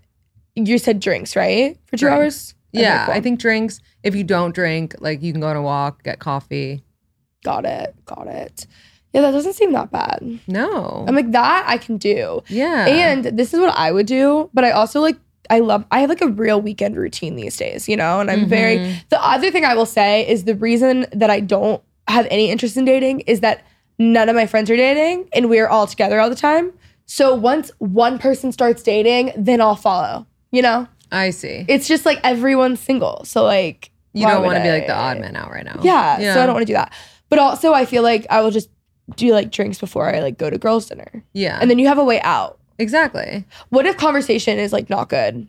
you said drinks, right? For two Drinks. hours? Okay, yeah cool. i think drinks if you don't drink like you can go on a walk get coffee Got it. Got it. Yeah, that doesn't seem that bad. no I'm like, that I can do. yeah And this is what I would do, but I also like I love I have like a real weekend routine these days, you know, and I'm very Mhm. the other thing I will say is the reason that I don't have any interest in dating is that none of my friends are dating and we're all together all the time. So once one person starts dating, then I'll follow. You know? i see It's just like everyone's single. So like you don't want to be like the odd man out right now Yeah, Yeah, so I don't want to do that. But also I feel like I will just do like drinks before I like go to girls' dinner. yeah And then you have a way out. exactly What if conversation is like not good?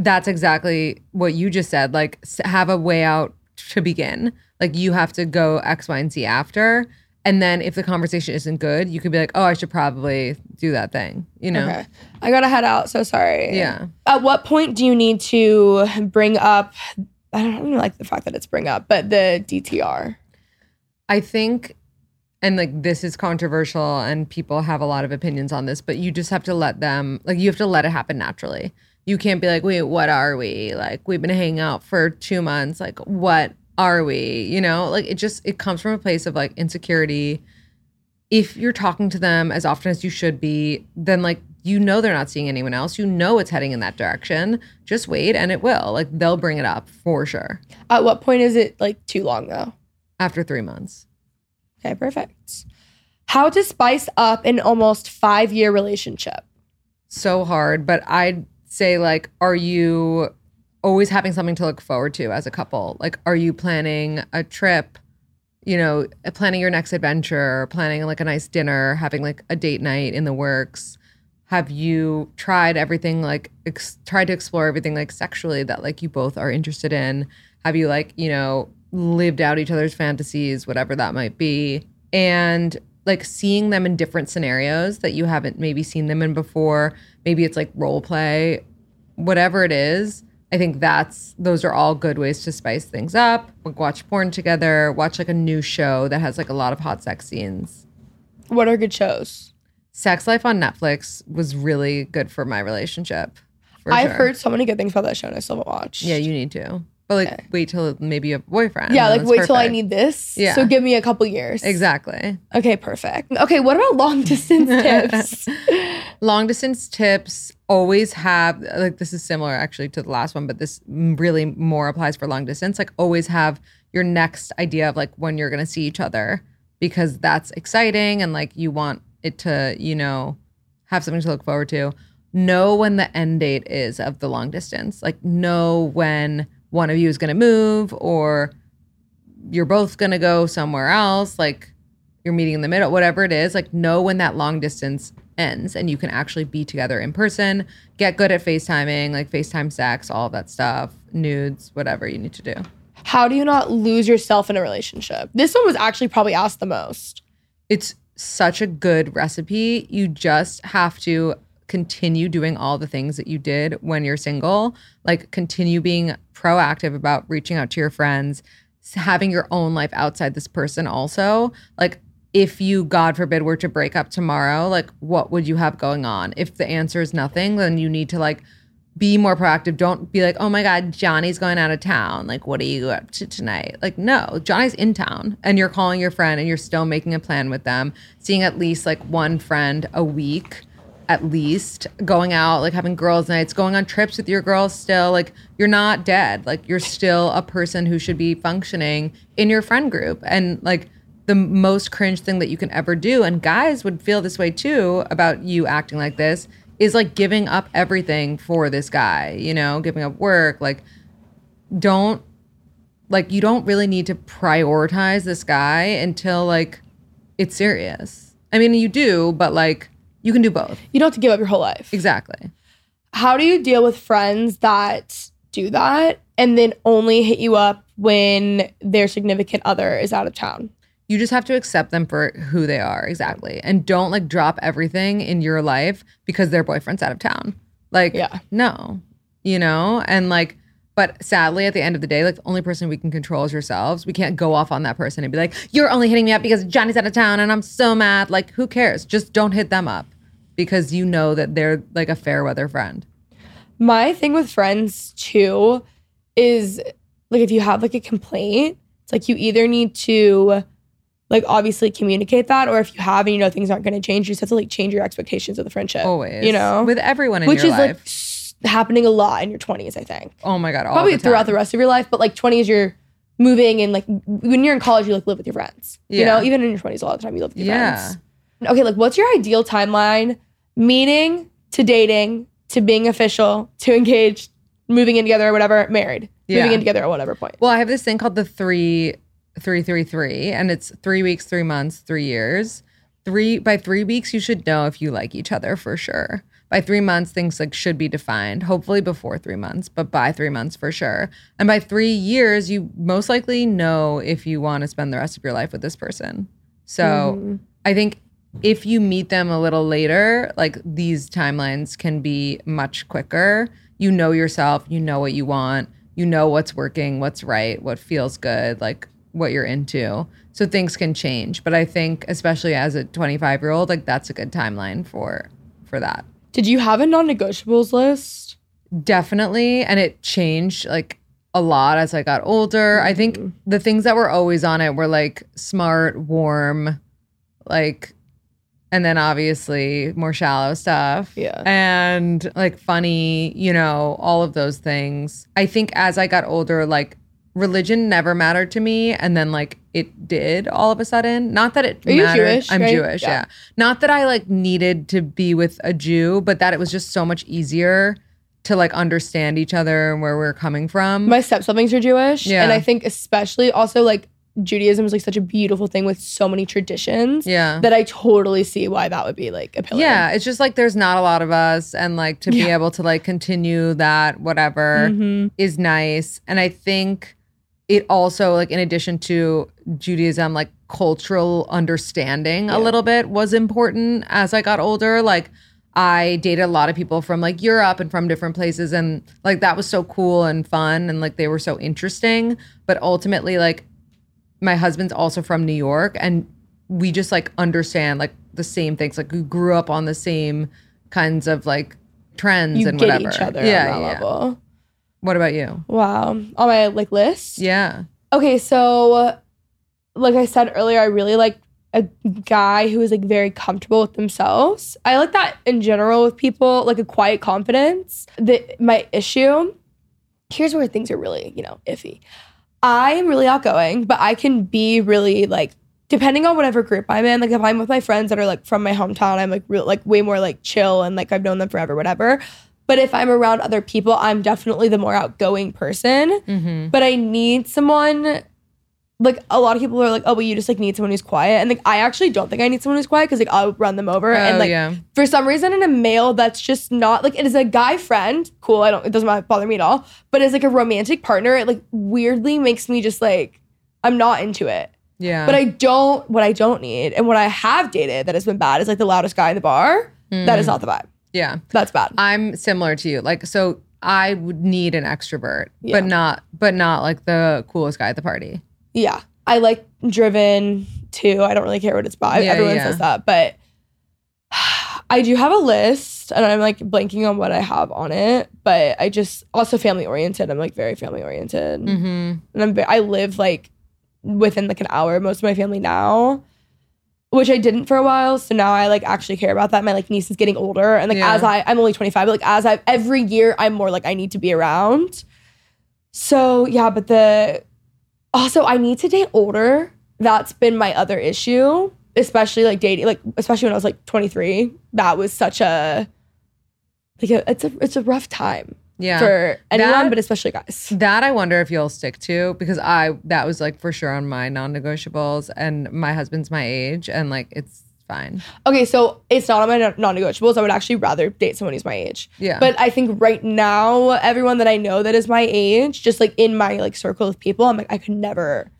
that's exactly what you just said. Like, have a way out to begin. Like, you have to go X, Y, and Z after. And then if the conversation isn't good, you could be like, oh, I should probably do that thing, you know? Okay. I gotta head out. So sorry. Yeah. At what point do you need to bring up? I don't even like the fact that it's bring up, but the DTR. I think, and like this is controversial and people have a lot of opinions on this, but you just have to let them, like, you have to let it happen naturally. You can't be like, wait, what are we? Like, we've been hanging out for two months. Like, what are we? You know, like it just, it comes from a place of like insecurity. If you're talking to them as often as you should be, then like you know they're not seeing anyone else. You know it's heading in that direction. Just wait and it will. Like they'll bring it up for sure At what point is it like too long though? after three months. Okay, perfect. How to spice up an almost five year relationship? So hard, but I'd say like, are you always having something to look forward to as a couple? Like, are you planning a trip? You know, uh, planning your next adventure, planning like a nice dinner, having like a date night in the works. Have you tried everything like ex- tried to explore everything like sexually that like you both are interested in? Have you like, you know, lived out each other's fantasies, whatever that might be? And like seeing them in different scenarios that you haven't maybe seen them in before. Maybe it's like role play, whatever it is. I think that's those are all good ways to spice things up. Like watch porn together, watch like a new show that has like a lot of hot sex scenes. What are good shows? Sex Life on Netflix was really good for my relationship. for I've sure. heard so many good things about that show and I still haven't watched. Yeah, you need to. But like Okay. wait till maybe you have a boyfriend. yeah, like wait till I need this. Yeah. So give me a couple years. Exactly. Okay, perfect. Okay, what about long distance (laughs) tips? long distance tips always have like this is similar actually to the last one but this really more applies for long distance like always have your next idea of like when you're going to see each other because that's exciting and like you want it to you know have something to look forward to know when the end date is of the long distance like know when one of you is going to move or you're both going to go somewhere else like you're meeting in the middle, whatever it is, like know when that long distance ends and you can actually be together in person. Get good at FaceTiming, like FaceTime sex, all that stuff, nudes, whatever you need to do. How do you not lose yourself in a relationship? This one was actually probably asked the most. It's such a good recipe. You just have to continue doing all the things that you did when you're single, like continue being proactive about reaching out to your friends, having your own life outside this person also. Like if you god forbid were to break up tomorrow, like what would you have going on? If the answer is nothing, then you need to like be more proactive. Don't be like, oh my God, Johnny's going out of town. Like, what are you up to tonight? Like, no, Johnny's in town and you're calling your friend and you're still making a plan with them, seeing at least like one friend a week, at least, going out, like having girls' nights, going on trips with your girls still. Like, you're not dead. Like, you're still a person who should be functioning in your friend group. And like, the most cringe thing that you can ever do, and guys would feel this way too about you acting like this, is like giving up everything for this guy, you know, giving up work. Like, don't, like, you don't really need to prioritize this guy until like it's serious. I mean, you do, but like, you can do both. You don't have to give up your whole life. Exactly. How do you deal with friends that do that and then only hit you up when their significant other is out of town? You just have to accept them for who they are, exactly. And don't like drop everything in your life because their boyfriend's out of town. Like, Yeah. no, you know? And like, but sadly, at the end of the day, like the only person we can control is ourselves. We can't go off on that person and be like, you're only hitting me up because Johnny's out of town and I'm so mad. Like, who cares? Just don't hit them up because you know that they're like a fair weather friend. My thing with friends too is like if you have like a complaint, it's like you either need to like obviously communicate that, or if you have and you know things aren't going to change, you just have to like change your expectations of the friendship. Always. you know, With everyone in your life. which your is life. like happening a lot in your twenties, I think. oh my God. All Probably the throughout the rest of your life, but like twenties, you're moving and like when you're in college, you like live with your friends. You know, even in your twenties, a lot of the time you live with your Yeah. friends. Okay, like what's your ideal timeline? Meeting to dating to being official to engaged, moving in together or whatever, married, Yeah. moving in together at whatever point. Well, I have this thing called the three three three three, and it's three weeks, three months, three years. Three by three weeks, you should know if you like each other for sure. By three months, things like should be defined. Hopefully before three months, but by three months for sure. And by three years, you most likely know if you want to spend the rest of your life with this person. So mm-hmm. I think if you meet them a little later, like these timelines can be much quicker. You know yourself, you know what you want, you know what's working, what's right, what feels good, like what you're into. So things can change. But I think especially as a 25 year old, like that's a good timeline for for that. Did you have a non-negotiables list? Definitely. And it changed like a lot as I got older. I think mm-hmm. the things that were always on it were like smart, warm, like and then obviously more shallow stuff. Yeah. And like funny, you know, all of those things. I think as I got older, like religion never mattered to me. And then like it did all of a sudden. Not that it Are mattered. Jewish, I'm right? Jewish, Yeah. yeah. Not that I like needed to be with a Jew, but that it was just so much easier to like understand each other and where we're coming from. My step siblings are Jewish. Yeah. And I think especially also like Judaism is like such a beautiful thing with so many traditions. yeah. That I totally see why that would be like appealing. Yeah, it's just like there's not a lot of us, and like to be able to like continue that whatever Mhm. is nice. And I think it also like in addition to Judaism, like cultural understanding Yeah. a little bit was important as I got older. Like I dated a lot of people from like Europe and from different places, and like that was so cool and fun, and like they were so interesting. But ultimately, like my husband's also from New York and we just like understand like the same things. Like we grew up on the same kinds of like trends You and whatever. yeah, yeah. level. What about you? Wow. On my like list. Yeah. Okay, so like I said earlier, I really like a guy who is like very comfortable with themselves. I like that in general with people, like a quiet confidence. The my issue, here's where things are really, you know, iffy. I'm really outgoing, but I can be really like depending on whatever group I'm in. Like if I'm with my friends that are like from my hometown, I'm like real like way more like chill and like I've known them forever, whatever. But if I'm around other people, I'm definitely the more outgoing person Mm-hmm. but I need someone. Like a lot of people are like, oh, but you just like need someone who's quiet, and like I actually don't think I need someone who's quiet because like I'll run them over, and Oh, like yeah. for some reason in a male that's just not like it is a guy friend, cool. I don't, it doesn't bother me at all. But as like a romantic partner, it like weirdly makes me just like I'm not into it. Yeah. But I don't. What I don't need, and what I have dated that has been bad is like the loudest guy in the bar. That is Mm. not the vibe. Yeah. That's bad. I'm similar to you. Like so I would need an extrovert, Yeah. but not but not like the coolest guy at the party. Yeah. I like driven too. I don't really care what it's by. Yeah, Everyone yeah. says that. But (sighs) I do have a list and I'm like blanking on what I have on it. But I just also family oriented. I'm like very family oriented. Mm-hmm. And I'm I live like within like an hour most of my family now. Which I didn't for a while. So now I like actually care about that. My like niece is getting older. And like Yeah. as I I'm only 25, but like as I every year I'm more like I need to be around. So yeah, but the also I need to date older. That's been my other issue, especially like dating, like especially when I was like 23. That was such a like a, it's a it's a rough time Yeah. for anyone, That- but especially guys. That I wonder if you'll stick to because I that was like for sure on my non-negotiables and my husband's my age and like it's fine. Okay, so it's not on my non negotiables. I would actually rather date someone who's my age. Yeah. But I think right now, everyone that I know that is my age, just like in my like circle of people, I'm like, I could never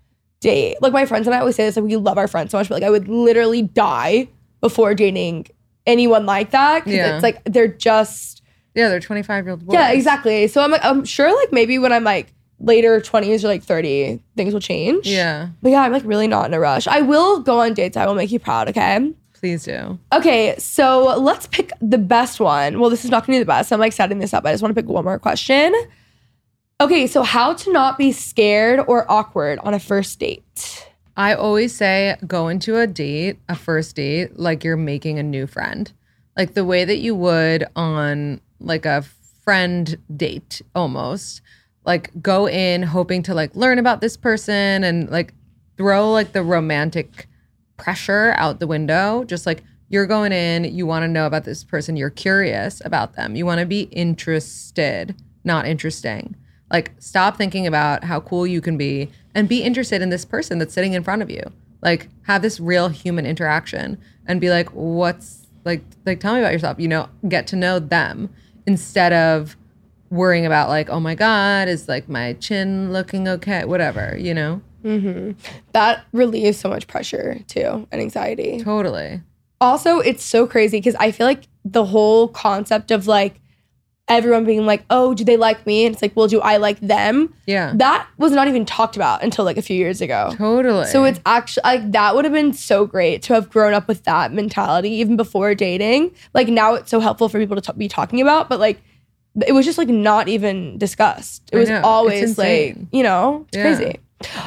date. Like my friends and I always say this, like we love our friends so much, but like I would literally die before dating anyone like that. Cause Yeah. it's like they're just yeah, they're 25 year old boys. Yeah, exactly. So I'm like, I'm sure like maybe when I'm like later 20s or like 30, things will change. Yeah. But yeah, I'm like really not in a rush. I will go on dates. I will make you proud, okay? Please do. Okay, so let's pick the best one. Well, this is not gonna be the best. I'm like setting this up. I just want to pick one more question. Okay, so how to not be scared or awkward on a first date. I always say go into a date, a first date, like you're making a new friend. Like the way that you would on like a friend date almost. Like go in hoping to like learn about this person and like throw like the romantic pressure out the window. Just like you're going in, you want to know about this person, you're curious about them. You want to be interested, not interesting. Like stop thinking about how cool you can be and be interested in this person that's sitting in front of you. Like have this real human interaction and be like what's like like tell me about yourself, you know, get to know them instead of worrying about like oh my god, is like my chin looking okay, whatever, you know? Mm-hmm. That relieves so much pressure too and anxiety. Totally. Also, it's so crazy because I feel like the whole concept of like everyone being like, oh, do they like me? And it's like, well, do I like them? Yeah. That was not even talked about until like a few years ago. Totally. So it's actually like that would have been so great to have grown up with that mentality even before dating. Like now it's so helpful for people to t- be talking about, but like it was just like not even discussed. It was always like, you know, it's Yeah. crazy.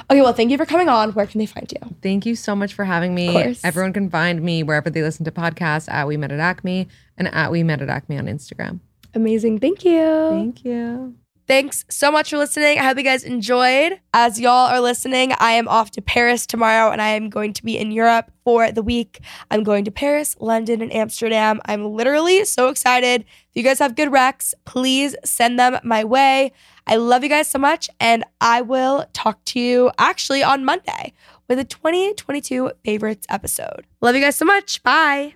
Okay, well, thank you for coming on. Where can they find you? Thank you so much for having me. Of course. Everyone can find me wherever they listen to podcasts at We Met at Acme and at We Met at Acme on Instagram. Amazing. Thank you. Thank you. Thanks so much for listening. I hope you guys enjoyed. As y'all are listening, I am off to Paris tomorrow and I am going to be in Europe for the week. I'm going to Paris, London, and Amsterdam. I'm literally so excited. If you guys have good recs, please send them my way. I love you guys so much, and I will talk to you actually on Monday with a 2022 favorites episode. Love you guys so much. Bye.